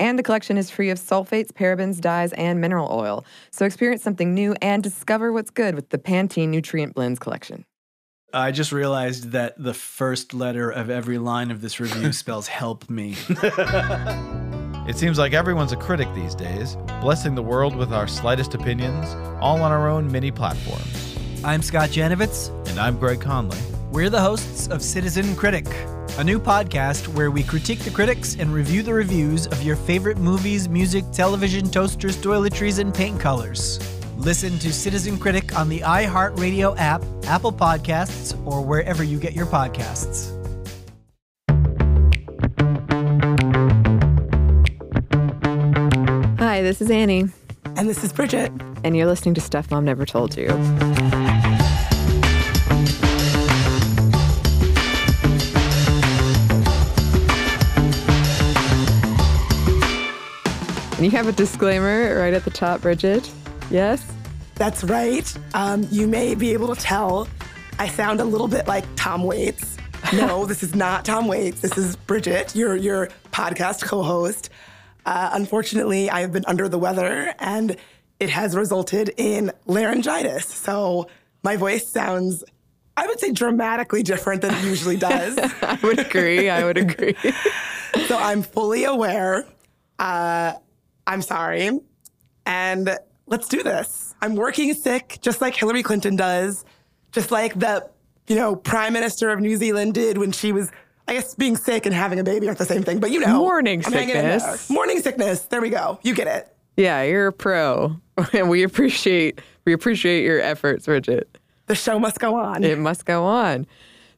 And the collection is free of sulfates, parabens, dyes, and mineral oil. So experience something new and discover what's good with the Pantene Nutrient Blends collection. I just realized that the first letter of every line of this review spells help me. It seems like everyone's a critic these days, blessing the world with our slightest opinions, all on our own mini platforms. I'm Scott Janovitz. And I'm Greg Conley. We're the hosts of Citizen Critic, a new podcast where we critique the critics and review the reviews of your favorite movies, music, television, toasters, toiletries, and paint colors. Listen to Citizen Critic on the iHeartRadio app, Apple Podcasts, or wherever you get your podcasts. Hi, this is Annie. And this is Bridget. And you're listening to Stuff Mom Never Told You. And you have a disclaimer right at the top, Bridget. Yes? That's right. Um, you may be able to tell I sound a little bit like Tom Waits. No, this is not Tom Waits. This is Bridget, your, your podcast co host. Uh, unfortunately, I have been under the weather and it has resulted in laryngitis. So my voice sounds, I would say, dramatically different than it usually does. I would agree. I would agree. so I'm fully aware. Uh, I'm sorry. And let's do this. I'm working sick, just like Hillary Clinton does, just like the, you know, Prime Minister of New Zealand did when she was, I guess, being sick and having a baby aren't the same thing, but you know. Morning I'm sickness. Morning sickness. There we go. You get it. Yeah, you're a pro. And we appreciate we appreciate your efforts, Bridget. The show must go on. It must go on.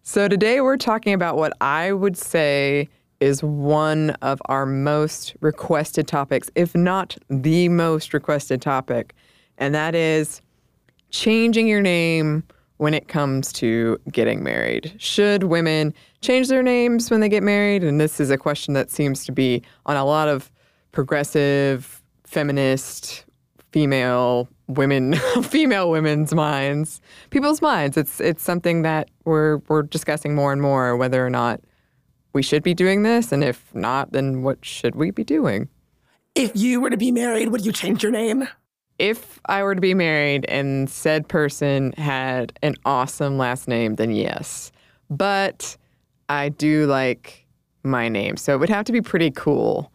So today we're talking about what I would say is one of our most requested topics, if not the most requested topic, and that is changing your name when it comes to getting married. Should women change their names when they get married? And this is a question that seems to be on a lot of progressive, feminist, female women, female women's minds, people's minds. It's it's something that we're we're discussing more and more whether or not we should be doing this, and if not, then what should we be doing? If you were to be married, would you change your name? If I were to be married and said person had an awesome last name, then yes. But I do like my name, so it would have to be pretty cool.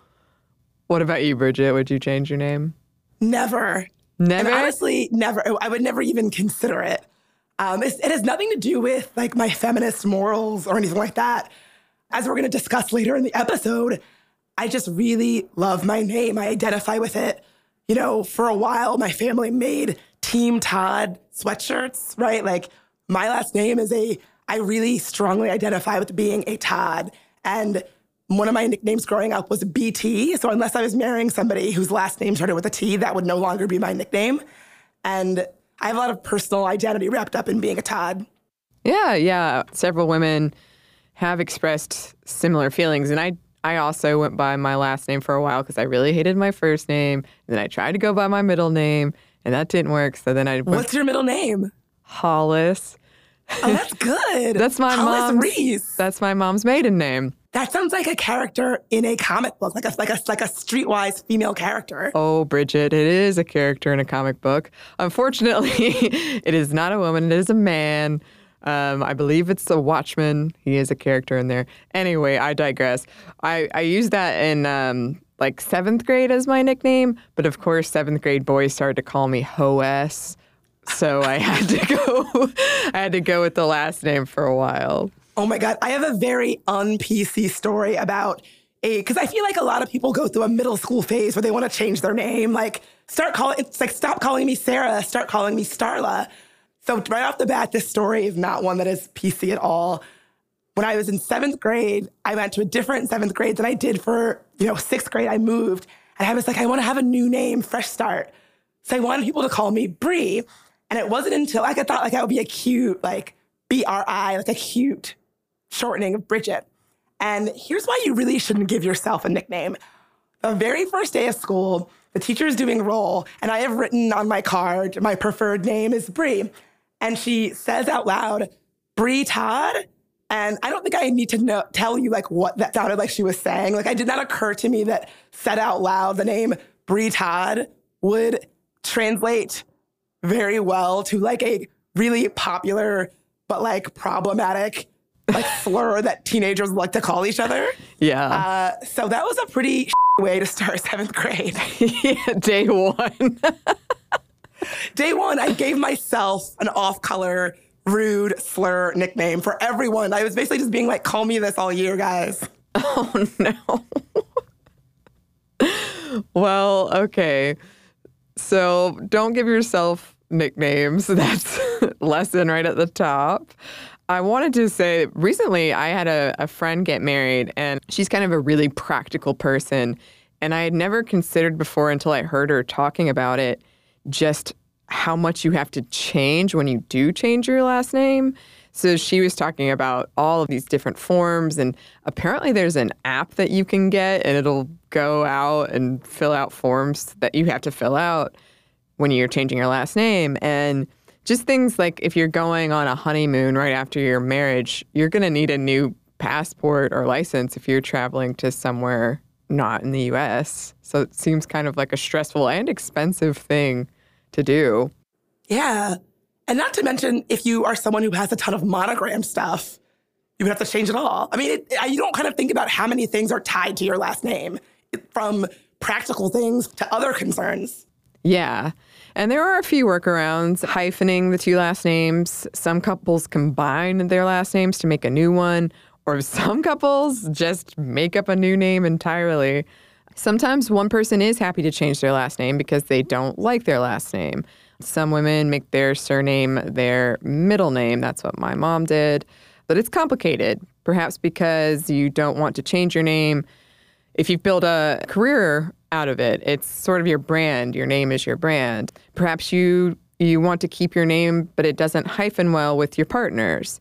What about you, Bridget? Would you change your name? Never. Never. And honestly, never. I would never even consider it. Um, it has nothing to do with like my feminist morals or anything like that. As we're going to discuss later in the episode, I just really love my name. I identify with it. You know, for a while, my family made Team Todd sweatshirts, right? Like my last name is a, I really strongly identify with being a Todd. And one of my nicknames growing up was BT. So unless I was marrying somebody whose last name started with a T, that would no longer be my nickname. And I have a lot of personal identity wrapped up in being a Todd. Yeah, yeah. Several women have expressed similar feelings, and I I also went by my last name for a while because I really hated my first name. And then I tried to go by my middle name, and that didn't work. So then I went What's your middle name? Hollis. Oh, that's good. That's my Hollis mom's. Reese. That's my mom's maiden name. That sounds like a character in a comic book, like a like a like a streetwise female character. Oh, Bridget, it is a character in a comic book. Unfortunately, it is not a woman. It is a man. Um, I believe it's a Watchmen. He is a character in there. Anyway, I digress. I I used that in um, like seventh grade as my nickname, but of course, seventh grade boys started to call me Hoes. So I had to go. I had to go with the last name for a while. Oh my God. I have a very un PC story about a, because I feel like a lot of people go through a middle school phase where they want to change their name. Like, start calling, it's like, stop calling me Sarah, start calling me Starla. So, right off the bat, this story is not one that is PC at all. When I was in seventh grade, I went to a different seventh grade than I did for, you know, sixth grade. I moved and I was like, I want to have a new name, fresh start. So I wanted people to call me Bree. And it wasn't until like I thought like that would be a cute, like B R I, like a cute shortening of Bridget. And here's why you really shouldn't give yourself a nickname. The very first day of school, the teacher is doing roll, and I have written on my card, my preferred name is Bree. And she says out loud, Bree Todd. And I don't think I need to know, tell you like what that sounded like she was saying. Like, I did not occur to me that said out loud the name Bree Todd would translate very well to like a really popular but like problematic like slur that teenagers like to call each other. Yeah. Uh, so that was a pretty way to start seventh grade. yeah day one. Day one, I gave myself an off color, rude slur nickname for everyone. I was basically just being like, call me this all year, guys. oh, no. well, okay. So don't give yourself nicknames. That's lesson right at the top. I wanted to say recently I had a, a friend get married, and she's kind of a really practical person. And I had never considered before until I heard her talking about it just how much you have to change when you do change your last name. So she was talking about all of these different forms, and apparently there's an app that you can get, and it'll go out and fill out forms that you have to fill out when you're changing your last name. And just things like if you're going on a honeymoon right after your marriage, you're going to need a new passport or license if you're traveling to somewhere not in the US. So it seems kind of like a stressful and expensive thing to do. Yeah. And not to mention, if you are someone who has a ton of monogram stuff, you would have to change it all. I mean, it, you don't kind of think about how many things are tied to your last name, from practical things to other concerns. Yeah. And there are a few workarounds, hyphening the two last names. Some couples combine their last names to make a new one, or some couples just make up a new name entirely. Sometimes one person is happy to change their last name because they don't like their last name. Some women make their surname their middle name. That's what my mom did. But it's complicated, perhaps because you don't want to change your name. If you've built a career out of it, it's sort of your brand. Your name is your brand. Perhaps you you want to keep your name, but it doesn't hyphen well with your partners.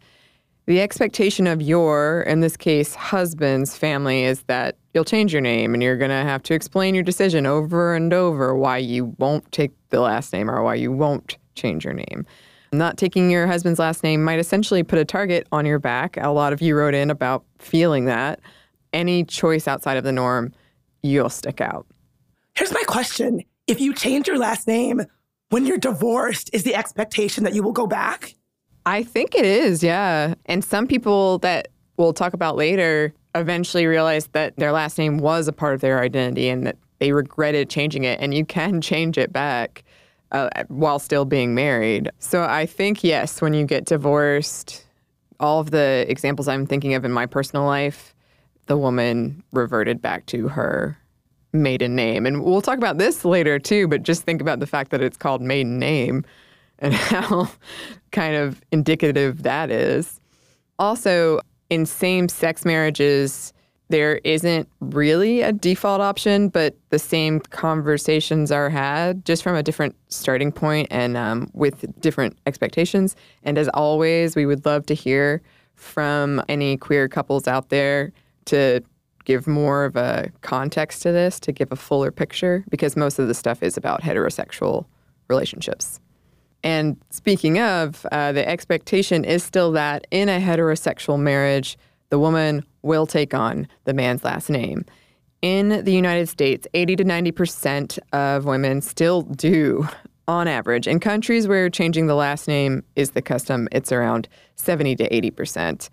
The expectation of your, in this case, husband's family is that you'll change your name and you're going to have to explain your decision over and over why you won't take the last name or why you won't change your name. Not taking your husband's last name might essentially put a target on your back. A lot of you wrote in about feeling that. Any choice outside of the norm, you'll stick out. Here's my question If you change your last name, when you're divorced, is the expectation that you will go back? I think it is, yeah. And some people that we'll talk about later eventually realize that their last name was a part of their identity and that they regretted changing it, and you can change it back uh, while still being married. So I think, yes, when you get divorced, all of the examples I'm thinking of in my personal life, the woman reverted back to her maiden name. And we'll talk about this later too, but just think about the fact that it's called maiden name and how kind of indicative that is. Also, in same sex marriages, there isn't really a default option, but the same conversations are had just from a different starting point and um, with different expectations. And as always, we would love to hear from any queer couples out there to give more of a context to this, to give a fuller picture, because most of the stuff is about heterosexual relationships. And speaking of, uh, the expectation is still that in a heterosexual marriage, the woman will take on the man's last name. In the United States, 80 to 90% of women still do on average. In countries where changing the last name is the custom, it's around 70 to 80%.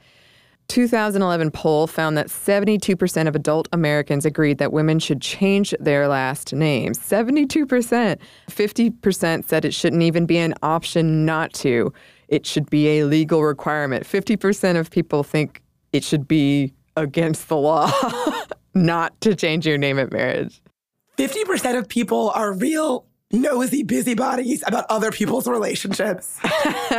2011 poll found that 72% of adult Americans agreed that women should change their last names. 72%. 50% said it shouldn't even be an option not to. It should be a legal requirement. 50% of people think it should be against the law not to change your name at marriage. 50% of people are real nosy busybodies about other people's relationships.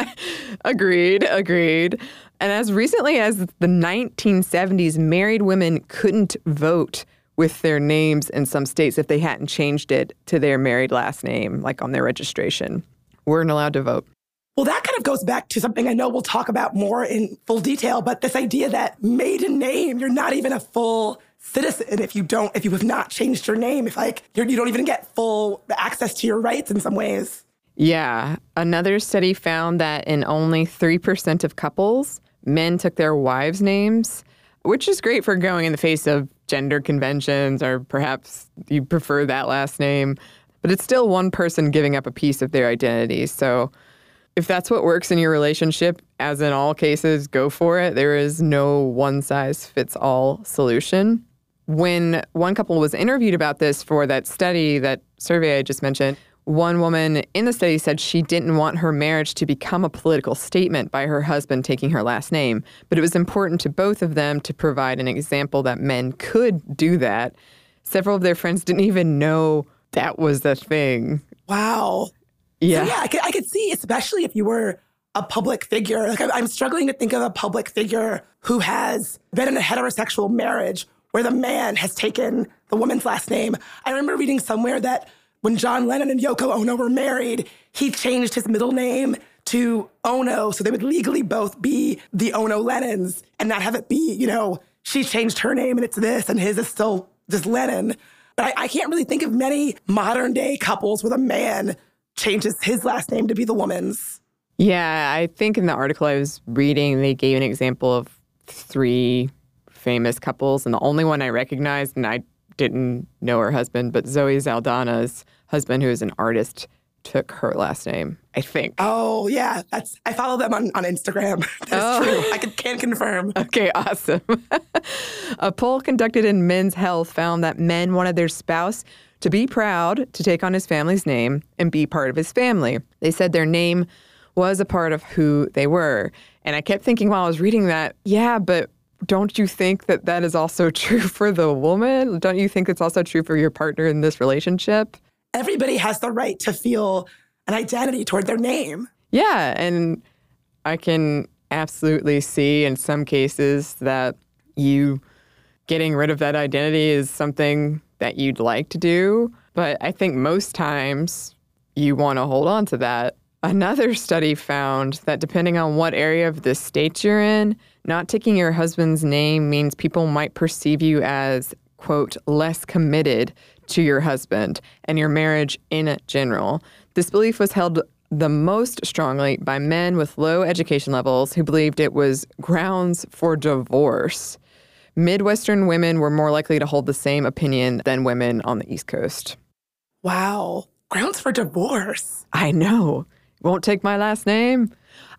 agreed, agreed. And as recently as the 1970s, married women couldn't vote with their names in some states if they hadn't changed it to their married last name, like on their registration. weren't allowed to vote. Well, that kind of goes back to something I know we'll talk about more in full detail, but this idea that maiden name, you're not even a full citizen if you don't, if you have not changed your name, if like you're, you don't even get full access to your rights in some ways. Yeah. Another study found that in only 3% of couples, men took their wives' names, which is great for going in the face of gender conventions, or perhaps you prefer that last name. But it's still one person giving up a piece of their identity. So if that's what works in your relationship, as in all cases, go for it. There is no one size fits all solution. When one couple was interviewed about this for that study, that survey I just mentioned, one woman in the study said she didn't want her marriage to become a political statement by her husband taking her last name, but it was important to both of them to provide an example that men could do that. Several of their friends didn't even know that was the thing. Wow. Yeah. So yeah, I could, I could see, especially if you were a public figure. Like I'm, I'm struggling to think of a public figure who has been in a heterosexual marriage where the man has taken the woman's last name. I remember reading somewhere that when John Lennon and Yoko Ono were married, he changed his middle name to Ono so they would legally both be the Ono Lennons and not have it be, you know, she changed her name and it's this and his is still just Lennon. But I, I can't really think of many modern day couples with a man changes his last name to be the woman's. Yeah, I think in the article I was reading, they gave an example of three famous couples, and the only one I recognized, and I didn't know her husband, but Zoe Saldana's husband, who is an artist, took her last name. I think. Oh yeah, that's I follow them on, on Instagram. That's Oh. true. I can, can confirm. Okay, awesome. a poll conducted in Men's Health found that men wanted their spouse to be proud to take on his family's name and be part of his family. They said their name was a part of who they were. And I kept thinking while I was reading that, yeah, but don't you think that that is also true for the woman? Don't you think it's also true for your partner in this relationship? Everybody has the right to feel an identity toward their name. Yeah, and I can absolutely see in some cases that you getting rid of that identity is something that you'd like to do, but I think most times you want to hold on to that. Another study found that depending on what area of the state you're in, not taking your husband's name means people might perceive you as, quote, less committed to your husband and your marriage in general. This belief was held the most strongly by men with low education levels who believed it was grounds for divorce. Midwestern women were more likely to hold the same opinion than women on the East Coast. Wow. Grounds for divorce. I know. Won't take my last name.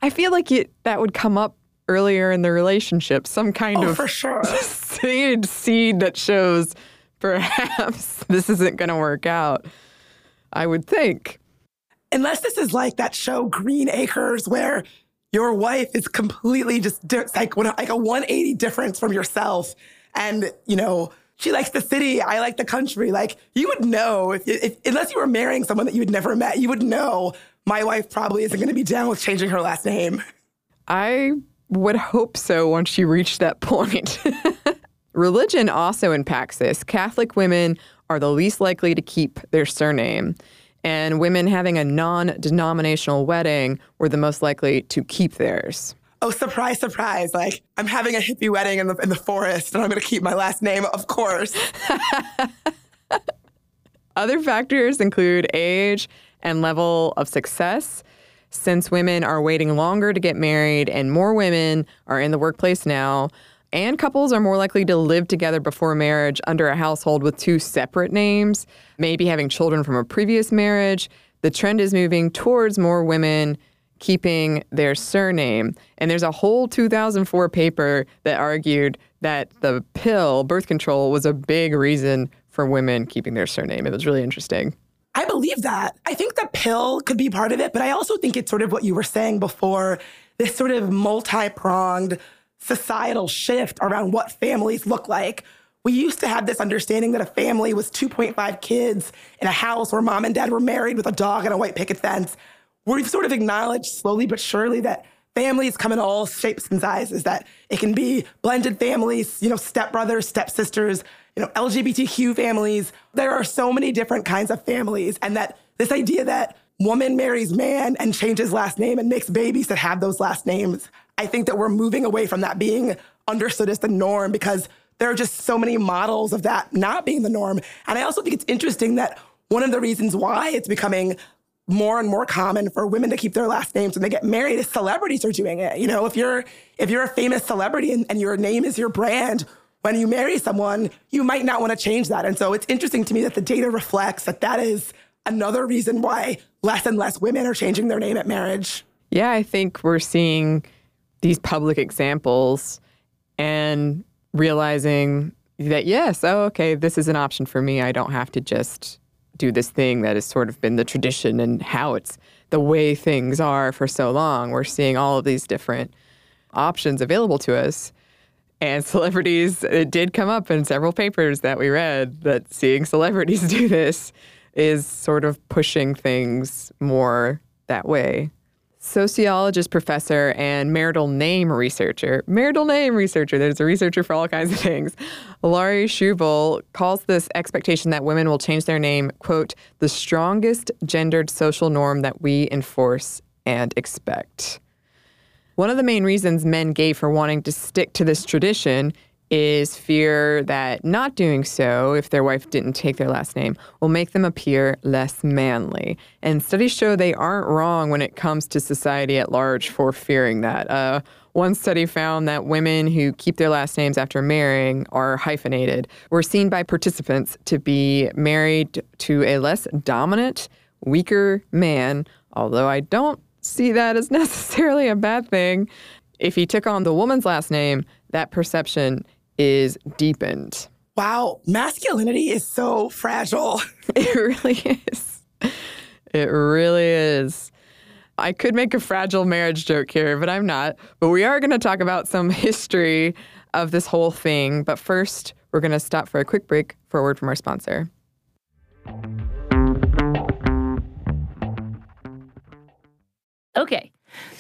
I feel like it that would come up earlier in the relationship, some kind Oh, of for sure. seed seed that shows perhaps this isn't going to work out. I would think. Unless this is like that show Green Acres where your wife is completely just like, like a 180 difference from yourself. And, you know, she likes the city, I like the country. Like, you would know, if, if unless you were marrying someone that you had never met, you would know my wife probably isn't going to be down with changing her last name. I would hope so once you reach that point. Religion also impacts this. Catholic women are the least likely to keep their surname, and women having a non denominational wedding were the most likely to keep theirs. Oh, surprise, surprise. Like, I'm having a hippie wedding in the, in the forest and I'm going to keep my last name, of course. Other factors include age and level of success. Since women are waiting longer to get married and more women are in the workplace now, and couples are more likely to live together before marriage under a household with two separate names, maybe having children from a previous marriage, the trend is moving towards more women keeping their surname. And there's a whole 2004 paper that argued that the pill, birth control, was a big reason for women keeping their surname. It was really interesting. I believe that. I think the pill could be part of it, but I also think it's sort of what you were saying before this sort of multi pronged societal shift around what families look like. We used to have this understanding that a family was 2.5 kids in a house where mom and dad were married with a dog and a white picket fence. We've sort of acknowledged slowly but surely that families come in all shapes and sizes, that it can be blended families, you know, stepbrothers, stepsisters, you know, LGBTQ families. There are so many different kinds of families, and that this idea that woman marries man and changes last name and makes babies that have those last names, I think that we're moving away from that being understood as the norm because there are just so many models of that not being the norm. And I also think it's interesting that one of the reasons why it's becoming more and more common for women to keep their last names when they get married is celebrities are doing it. You know, if you're if you're a famous celebrity and, and your name is your brand, when you marry someone, you might not want to change that. And so it's interesting to me that the data reflects that that is another reason why less and less women are changing their name at marriage. Yeah, I think we're seeing these public examples and realizing that, yes, oh, okay, this is an option for me. I don't have to just do this thing that has sort of been the tradition and how it's the way things are for so long. We're seeing all of these different options available to us. And celebrities, it did come up in several papers that we read that seeing celebrities do this is sort of pushing things more that way sociologist professor and marital name researcher. Marital name researcher, there's a researcher for all kinds of things. Laurie Scheuble calls this expectation that women will change their name, quote, the strongest gendered social norm that we enforce and expect. One of the main reasons men gave for wanting to stick to this tradition is fear that not doing so, if their wife didn't take their last name, will make them appear less manly. And studies show they aren't wrong when it comes to society at large for fearing that. Uh, one study found that women who keep their last names after marrying are hyphenated were seen by participants to be married to a less dominant, weaker man, although I don't see that as necessarily a bad thing. If he took on the woman's last name, that perception is deepened. Wow, masculinity is so fragile. It really is. It really is. I could make a fragile marriage joke here, but I'm not. But we are going to talk about some history of this whole thing. But first, we're going to stop for a quick break for a word from our sponsor.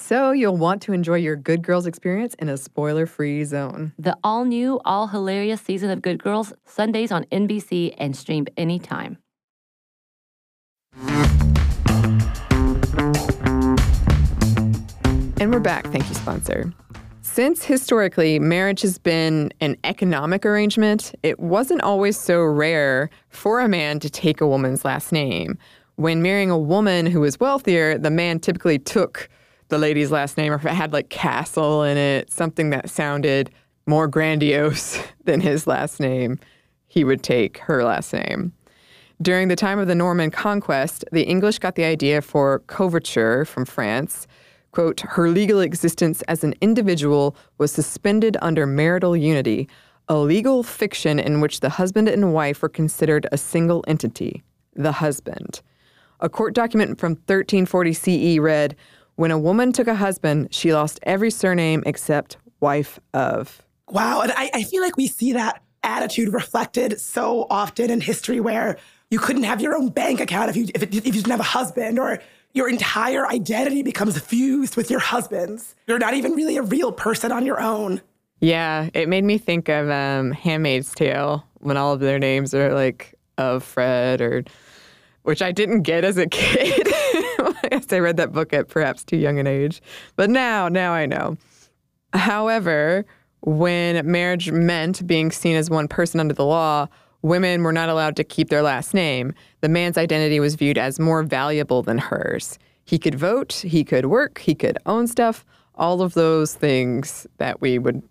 So you'll want to enjoy your Good Girls experience in a spoiler free zone. The all new, all hilarious season of Good Girls, Sundays on NBC and streamed anytime. And we're back. Thank you, sponsor. Since historically marriage has been an economic arrangement, it wasn't always so rare for a man to take a woman's last name. When marrying a woman who was wealthier, the man typically took the lady's last name or if it had like castle in it, something that sounded more grandiose than his last name, he would take her last name. During the time of the Norman conquest, the English got the idea for coverture from France. Quote, her legal existence as an individual was suspended under marital unity, a legal fiction in which the husband and wife were considered a single entity, the husband. A court document from 1340 CE read, When a woman took a husband, she lost every surname except wife of. Wow. And I, I feel like we see that attitude reflected so often in history where you couldn't have your own bank account if you, if, it, if you didn't have a husband or your entire identity becomes fused with your husband's. You're not even really a real person on your own. Yeah, it made me think of um, Handmaid's Tale when all of their names are like of Fred or, which I didn't get as a kid. I guess I read that book at perhaps too young an age, but now, now I know. However, when marriage meant being seen as one person under the law, women were not allowed to keep their last name. The man's identity was viewed as more valuable than hers. He could vote, he could work, he could own stuff, all of those things that we would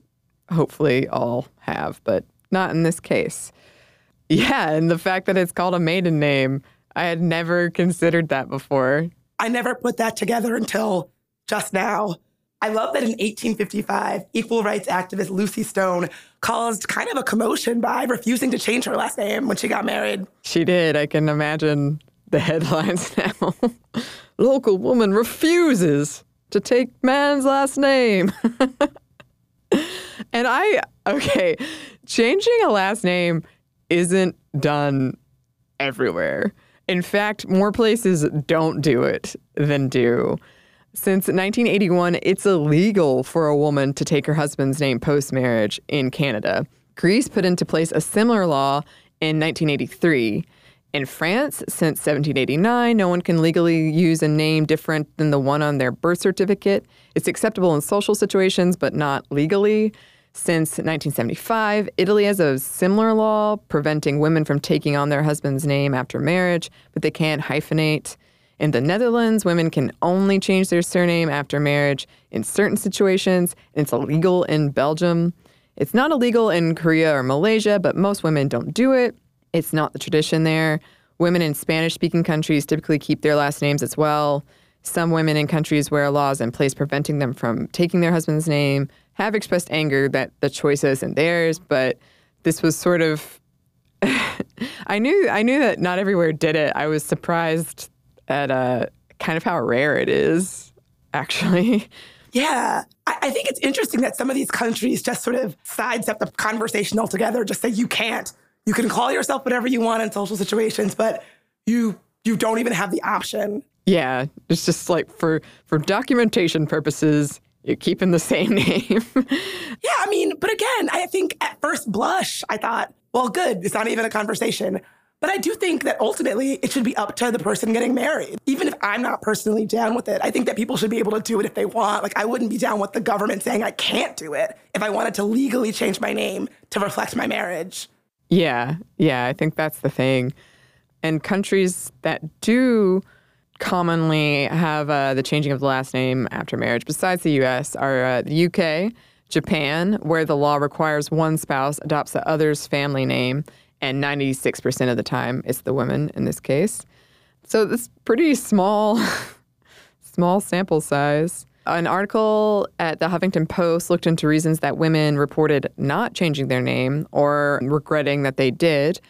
hopefully all have, but not in this case. Yeah, and the fact that it's called a maiden name, I had never considered that before. I never put that together until just now. I love that in 1855, equal rights activist Lucy Stone caused kind of a commotion by refusing to change her last name when she got married. She did. I can imagine the headlines now. Local woman refuses to take man's last name. and I, okay, changing a last name isn't done everywhere. In fact, more places don't do it than do. Since 1981, it's illegal for a woman to take her husband's name post marriage in Canada. Greece put into place a similar law in 1983. In France, since 1789, no one can legally use a name different than the one on their birth certificate. It's acceptable in social situations, but not legally. Since 1975, Italy has a similar law preventing women from taking on their husband's name after marriage, but they can't hyphenate. In the Netherlands, women can only change their surname after marriage in certain situations, and it's illegal in Belgium. It's not illegal in Korea or Malaysia, but most women don't do it. It's not the tradition there. Women in Spanish speaking countries typically keep their last names as well. Some women in countries where laws in place preventing them from taking their husband's name have expressed anger that the choice isn't theirs, but this was sort of I knew I knew that not everywhere did it. I was surprised at uh, kind of how rare it is, actually. Yeah. I, I think it's interesting that some of these countries just sort of sidestep the conversation altogether, just say you can't. You can call yourself whatever you want in social situations, but you you don't even have the option. Yeah, it's just like for for documentation purposes, you're keeping the same name. yeah, I mean, but again, I think at first blush, I thought, well, good, it's not even a conversation. But I do think that ultimately it should be up to the person getting married. Even if I'm not personally down with it, I think that people should be able to do it if they want. Like, I wouldn't be down with the government saying I can't do it if I wanted to legally change my name to reflect my marriage. Yeah, yeah, I think that's the thing. And countries that do commonly have uh, the changing of the last name after marriage, besides the US, are uh, the UK, Japan, where the law requires one spouse adopts the other's family name, and 96% of the time it's the woman in this case. So this pretty small, small sample size. An article at the Huffington Post looked into reasons that women reported not changing their name or regretting that they did.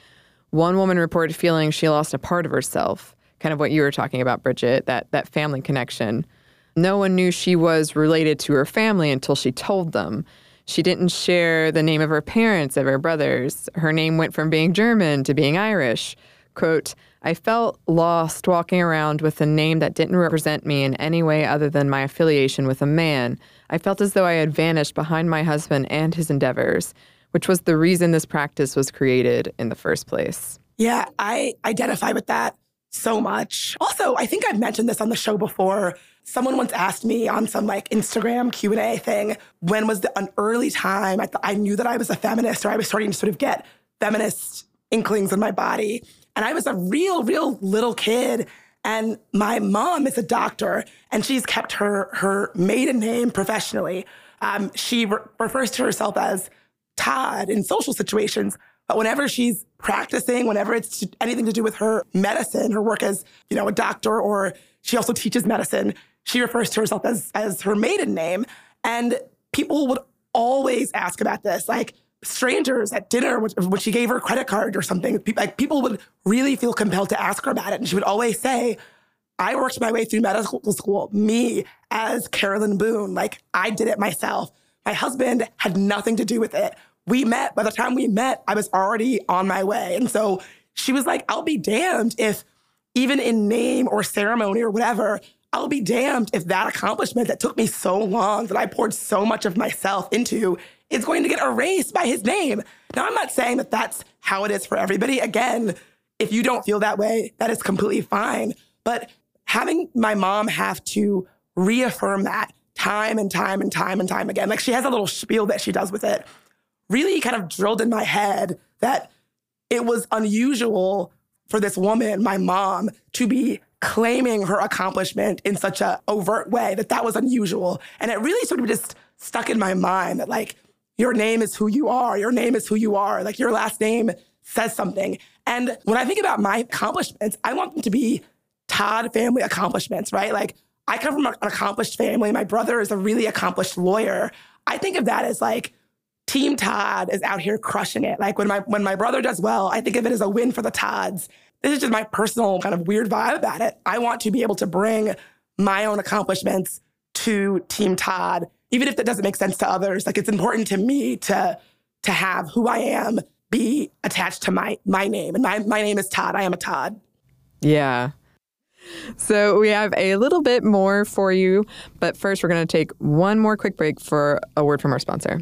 One woman reported feeling she lost a part of herself, kind of what you were talking about, Bridget, that, that family connection. No one knew she was related to her family until she told them. She didn't share the name of her parents, of her brothers. Her name went from being German to being Irish. Quote, I felt lost walking around with a name that didn't represent me in any way other than my affiliation with a man. I felt as though I had vanished behind my husband and his endeavors, which was the reason this practice was created in the first place. Yeah, I identify with that so much. Also, I think I've mentioned this on the show before. Someone once asked me on some like Instagram Q and A thing, when was the, an early time I, th- I knew that I was a feminist or I was starting to sort of get feminist inklings in my body. And I was a real, real little kid. And my mom is a doctor, and she's kept her her maiden name professionally. Um, she re- refers to herself as Todd in social situations, but whenever she's practicing, whenever it's anything to do with her medicine, her work as you know a doctor, or she also teaches medicine, she refers to herself as as her maiden name. And people would always ask about this, like strangers at dinner when she gave her credit card or something. Like people would really feel compelled to ask her about it, and she would always say, "I worked my way through medical school, me, as Carolyn Boone. Like I did it myself. My husband had nothing to do with it. We met, by the time we met, I was already on my way. And so she was like, I'll be damned if, even in name or ceremony or whatever, I'll be damned if that accomplishment that took me so long, that I poured so much of myself into, is going to get erased by his name. Now, I'm not saying that that's how it is for everybody. Again, if you don't feel that way, that is completely fine. But having my mom have to reaffirm that time and time and time and time again, like she has a little spiel that she does with it, really kind of drilled in my head that it was unusual for this woman, my mom, to be claiming her accomplishment in such a overt way that that was unusual. And it really sort of just stuck in my mind that like your name is who you are your name is who you are like your last name says something. And when i think about my accomplishments i want them to be todd family accomplishments right? Like i come from an accomplished family. My brother is a really accomplished lawyer. I think of that as like team todd is out here crushing it like when my when my brother does well i think of it as a win for the todds this is just my personal kind of weird vibe about it. I want to be able to bring my own accomplishments to Team Todd, even if that doesn't make sense to others. Like it's important to me to to have who I am be attached to my my name. And my my name is Todd. I am a Todd. Yeah. So we have a little bit more for you, but first we're going to take one more quick break for a word from our sponsor.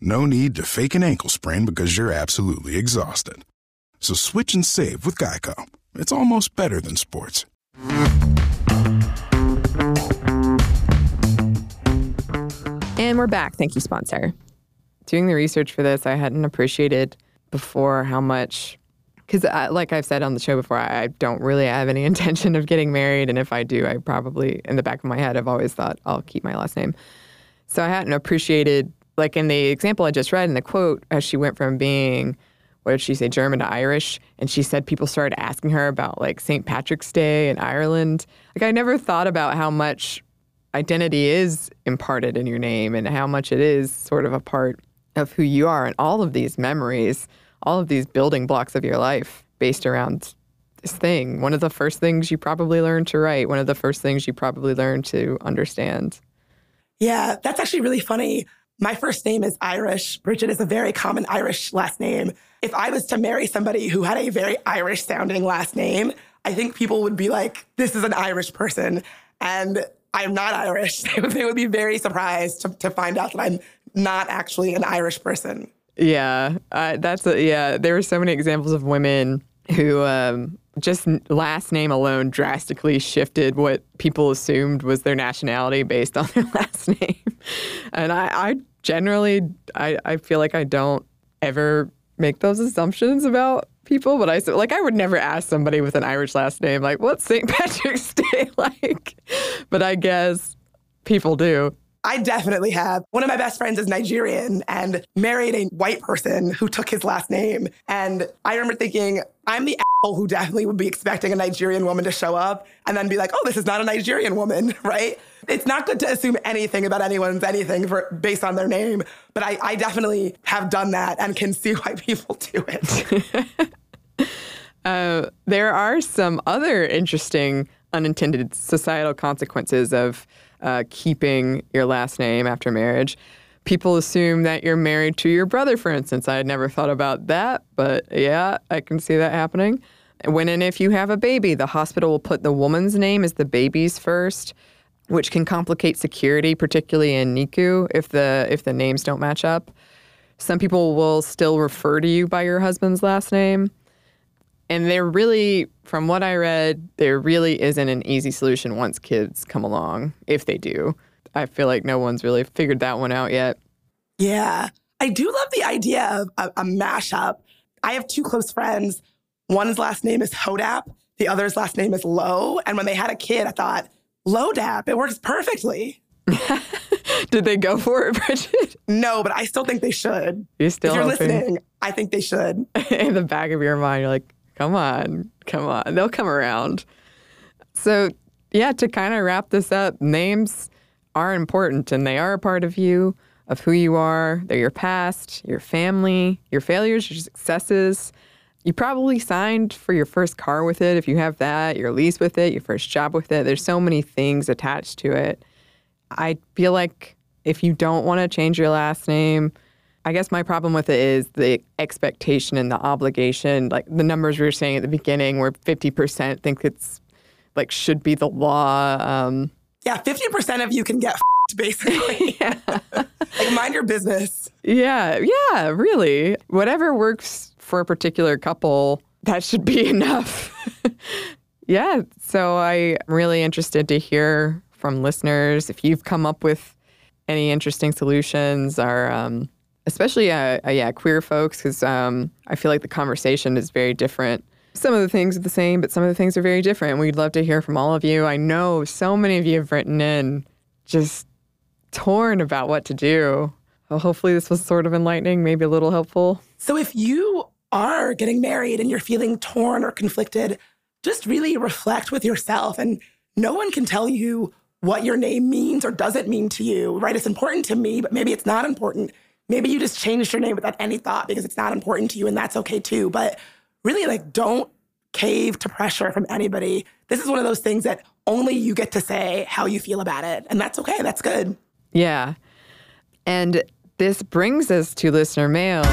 No need to fake an ankle sprain because you're absolutely exhausted. So switch and save with Geico. It's almost better than sports. And we're back. Thank you, sponsor. Doing the research for this, I hadn't appreciated before how much, because like I've said on the show before, I don't really have any intention of getting married. And if I do, I probably, in the back of my head, I've always thought I'll keep my last name. So I hadn't appreciated like in the example I just read in the quote, as she went from being, what did she say, German to Irish, and she said people started asking her about like St. Patrick's Day in Ireland. Like I never thought about how much identity is imparted in your name and how much it is sort of a part of who you are and all of these memories, all of these building blocks of your life based around this thing. One of the first things you probably learned to write, one of the first things you probably learned to understand. Yeah, that's actually really funny. My first name is Irish. Bridget is a very common Irish last name. If I was to marry somebody who had a very Irish sounding last name, I think people would be like, this is an Irish person. And I'm not Irish. they would be very surprised to, to find out that I'm not actually an Irish person. Yeah, uh, that's a, yeah. There are so many examples of women who um, just last name alone drastically shifted what people assumed was their nationality based on their last name. And I, I generally, I, I feel like I don't ever make those assumptions about people, but I like I would never ask somebody with an Irish last name like, "What's St. Patrick's Day like?" But I guess people do. I definitely have. One of my best friends is Nigerian and married a white person who took his last name. And I remember thinking, I'm the asshole who definitely would be expecting a Nigerian woman to show up and then be like, oh, this is not a Nigerian woman, right? It's not good to assume anything about anyone's anything for, based on their name, but I, I definitely have done that and can see why people do it. uh, there are some other interesting unintended societal consequences of uh, keeping your last name after marriage. People assume that you're married to your brother, for instance. I had never thought about that, but yeah, I can see that happening. When and if you have a baby, the hospital will put the woman's name as the baby's first, which can complicate security, particularly in NICU if the if the names don't match up. Some people will still refer to you by your husband's last name. And there really, from what I read, there really isn't an easy solution once kids come along, if they do. I feel like no one's really figured that one out yet. Yeah. I do love the idea of a, a mashup. I have two close friends. One's last name is Hodap, the other's last name is Low. And when they had a kid, I thought, Lodap, it works perfectly. Did they go for it, Bridget? No, but I still think they should. You're still if you're hoping. listening, I think they should. In the back of your mind, you're like, come on, come on. They'll come around. So, yeah, to kind of wrap this up, names are important and they are a part of you, of who you are. They're your past, your family, your failures, your successes. You probably signed for your first car with it if you have that, your lease with it, your first job with it. There's so many things attached to it. I feel like if you don't want to change your last name, I guess my problem with it is the expectation and the obligation. Like the numbers we were saying at the beginning, where 50% think it's like should be the law. Um, Yeah, 50% of you can get basically. yeah. like, mind your business. yeah, yeah, really. Whatever works for a particular couple, that should be enough. yeah. So I'm really interested to hear from listeners if you've come up with any interesting solutions or um, especially uh, uh, yeah queer folks because um, i feel like the conversation is very different some of the things are the same but some of the things are very different we'd love to hear from all of you i know so many of you have written in just torn about what to do well, hopefully this was sort of enlightening maybe a little helpful So if you are getting married and you're feeling torn or conflicted, just really reflect with yourself. And no one can tell you what your name means or doesn't mean to you, right? It's important to me, but maybe it's not important. Maybe you just changed your name without any thought because it's not important to you, and that's okay too. But really, like, don't cave to pressure from anybody. This is one of those things that only you get to say how you feel about it. And that's okay. That's good. Yeah. And this brings us to listener mail.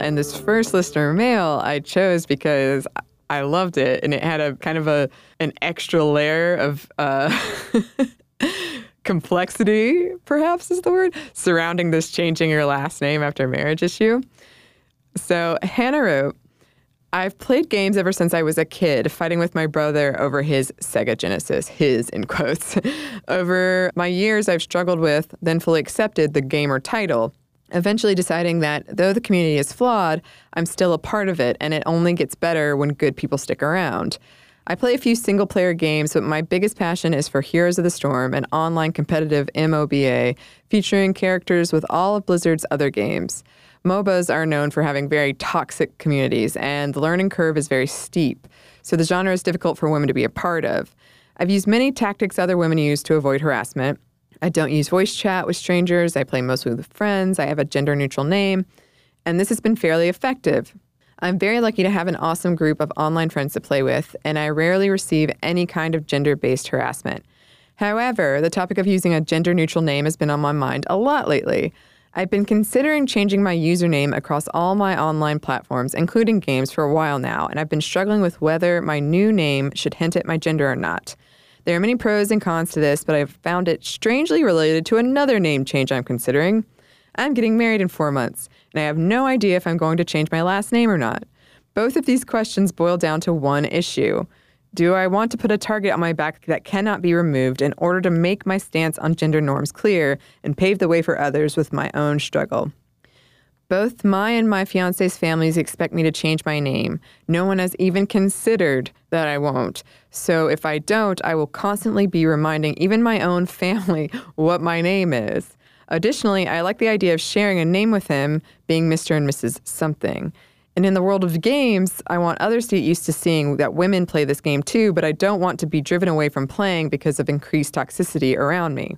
And this first listener mail I chose because I loved it and it had a kind of a an extra layer of uh, complexity, perhaps is the word, surrounding this changing your last name after marriage issue. So Hannah wrote, I've played games ever since I was a kid, fighting with my brother over his Sega Genesis, his in quotes. over my years, I've struggled with, then fully accepted the gamer title, eventually deciding that though the community is flawed, I'm still a part of it, and it only gets better when good people stick around. I play a few single player games, but my biggest passion is for Heroes of the Storm, an online competitive MOBA featuring characters with all of Blizzard's other games. MOBAs are known for having very toxic communities, and the learning curve is very steep, so the genre is difficult for women to be a part of. I've used many tactics other women use to avoid harassment. I don't use voice chat with strangers, I play mostly with friends, I have a gender neutral name, and this has been fairly effective. I'm very lucky to have an awesome group of online friends to play with, and I rarely receive any kind of gender based harassment. However, the topic of using a gender neutral name has been on my mind a lot lately. I've been considering changing my username across all my online platforms, including games, for a while now, and I've been struggling with whether my new name should hint at my gender or not. There are many pros and cons to this, but I've found it strangely related to another name change I'm considering. I'm getting married in four months, and I have no idea if I'm going to change my last name or not. Both of these questions boil down to one issue. Do I want to put a target on my back that cannot be removed in order to make my stance on gender norms clear and pave the way for others with my own struggle? Both my and my fiance's families expect me to change my name. No one has even considered that I won't. So if I don't, I will constantly be reminding even my own family what my name is. Additionally, I like the idea of sharing a name with him, being Mr. and Mrs. Something. And in the world of games, I want others to get used to seeing that women play this game too, but I don't want to be driven away from playing because of increased toxicity around me.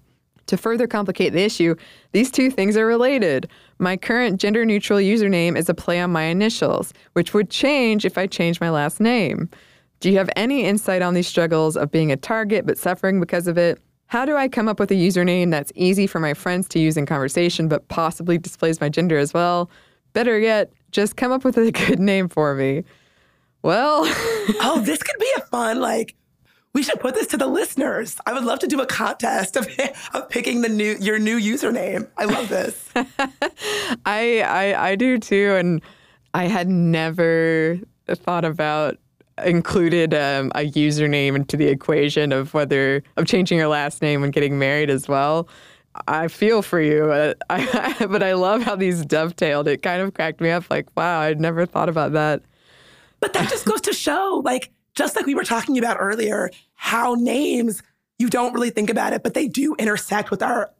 To further complicate the issue, these two things are related. My current gender neutral username is a play on my initials, which would change if I changed my last name. Do you have any insight on these struggles of being a target but suffering because of it? How do I come up with a username that's easy for my friends to use in conversation but possibly displays my gender as well? Better yet, just come up with a good name for me. Well, oh, this could be a fun, like, we should put this to the listeners. I would love to do a contest of, of picking the new your new username. I love this. I, I I do too, and I had never thought about included um, a username into the equation of whether of changing your last name and getting married as well. I feel for you, but I, but I love how these dovetailed. It kind of cracked me up. Like, wow, I'd never thought about that. But that just goes to show, like, just like we were talking about earlier, how names you don't really think about it, but they do intersect with our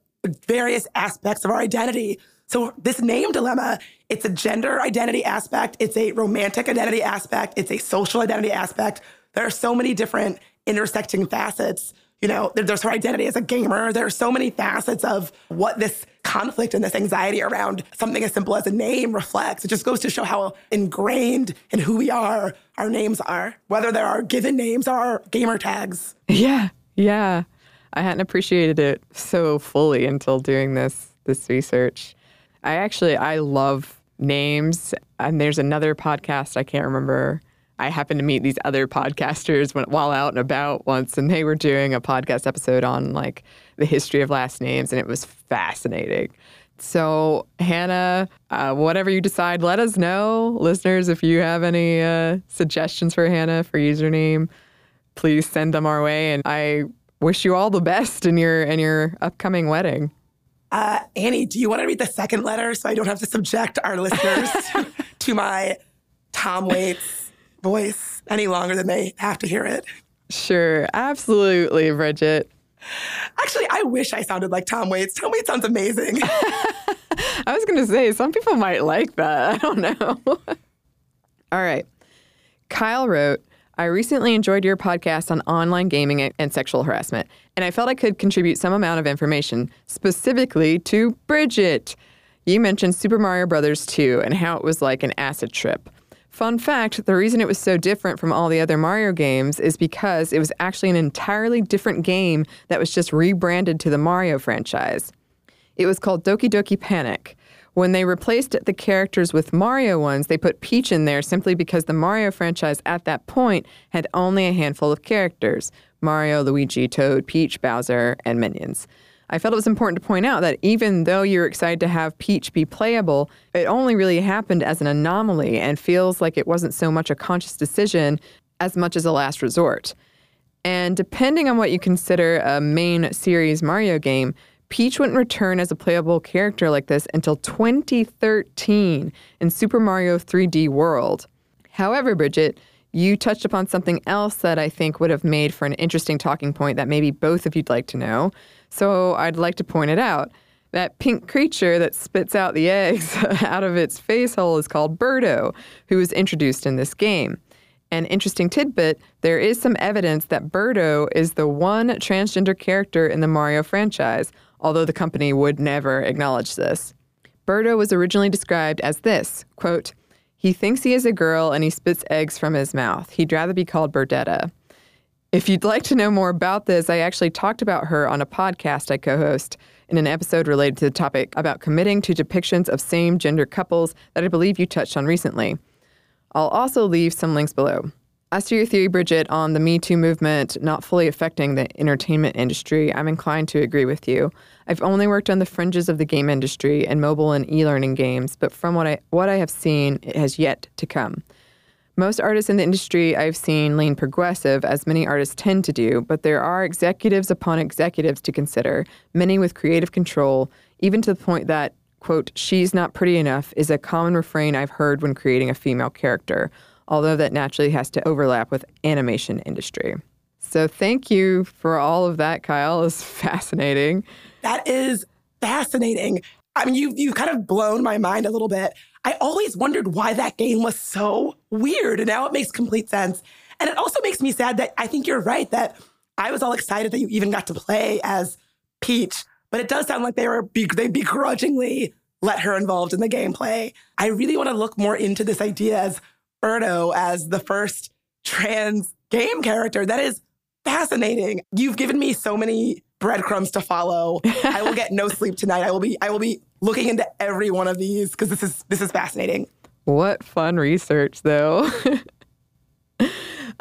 various aspects of our identity. So this name dilemma, it's a gender identity aspect, it's a romantic identity aspect, it's a social identity aspect. There are so many different intersecting facets. You know, there's her identity as a gamer. There are so many facets of what this conflict and this anxiety around something as simple as a name reflects. It just goes to show how ingrained in who we are our names are, whether they're our given names or our gamer tags. Yeah, yeah. I hadn't appreciated it so fully until doing this this research. I actually I love names, and there's another podcast I can't remember. I happened to meet these other podcasters when, while out and about once, and they were doing a podcast episode on like the history of last names, and it was fascinating. So, Hannah, uh, whatever you decide, let us know, listeners, if you have any uh, suggestions for Hannah for username. Please send them our way, and I wish you all the best in your in your upcoming wedding. Uh, Annie, do you want to read the second letter so I don't have to subject our listeners to, to my Tom Waits voice any longer than they have to hear it? Sure, absolutely, Bridget. Actually, I wish I sounded like Tom Waits. Tom Waits sounds amazing. I was going to say, some people might like that. I don't know. All right. Kyle wrote, I recently enjoyed your podcast on online gaming and sexual harassment, and I felt I could contribute some amount of information, specifically to Bridget. You mentioned Super Mario Brothers 2 and how it was like an acid trip. Fun fact the reason it was so different from all the other Mario games is because it was actually an entirely different game that was just rebranded to the Mario franchise. It was called Doki Doki Panic. When they replaced the characters with Mario ones, they put Peach in there simply because the Mario franchise at that point had only a handful of characters Mario, Luigi, Toad, Peach, Bowser, and Minions. I felt it was important to point out that even though you're excited to have Peach be playable, it only really happened as an anomaly and feels like it wasn't so much a conscious decision as much as a last resort. And depending on what you consider a main series Mario game, Peach wouldn't return as a playable character like this until 2013 in Super Mario 3D World. However, Bridget, you touched upon something else that I think would have made for an interesting talking point that maybe both of you'd like to know. So I'd like to point it out. That pink creature that spits out the eggs out of its face hole is called Birdo, who was introduced in this game. An interesting tidbit there is some evidence that Birdo is the one transgender character in the Mario franchise, although the company would never acknowledge this. Birdo was originally described as this quote, He thinks he is a girl and he spits eggs from his mouth. He'd rather be called Birdetta. If you'd like to know more about this, I actually talked about her on a podcast I co host in an episode related to the topic about committing to depictions of same gender couples that I believe you touched on recently. I'll also leave some links below. As to your theory, Bridget, on the Me Too movement not fully affecting the entertainment industry, I'm inclined to agree with you. I've only worked on the fringes of the game industry and mobile and e-learning games, but from what I what I have seen, it has yet to come. Most artists in the industry I've seen lean progressive, as many artists tend to do, but there are executives upon executives to consider, many with creative control, even to the point that quote, she's not pretty enough is a common refrain I've heard when creating a female character, although that naturally has to overlap with animation industry. So thank you for all of that, Kyle. It's fascinating. That is fascinating. I mean, you've, you've kind of blown my mind a little bit. I always wondered why that game was so weird, and now it makes complete sense. And it also makes me sad that I think you're right that I was all excited that you even got to play as Peach, but it does sound like they were they begrudgingly let her involved in the gameplay. I really want to look more into this idea as Birdo as the first trans game character. That is fascinating. You've given me so many breadcrumbs to follow. I will get no sleep tonight. I will be I will be looking into every one of these because this is this is fascinating. What fun research though.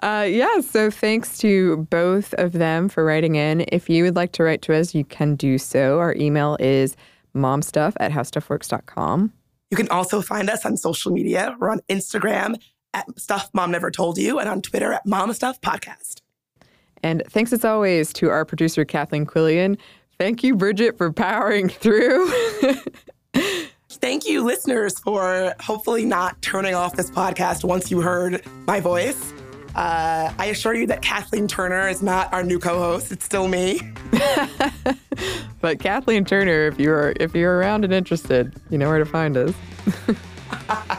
Uh, yeah, so thanks to both of them for writing in. If you would like to write to us, you can do so. Our email is momstuff at howstuffworks.com. You can also find us on social media. We're on Instagram at Stuff Mom Never Told You and on Twitter at Mom Stuff Podcast. And thanks as always to our producer, Kathleen Quillian. Thank you, Bridget, for powering through. Thank you, listeners, for hopefully not turning off this podcast once you heard my voice. Uh, I assure you that Kathleen Turner is not our new co-host; it's still me. but Kathleen Turner, if you're if you're around and interested, you know where to find us.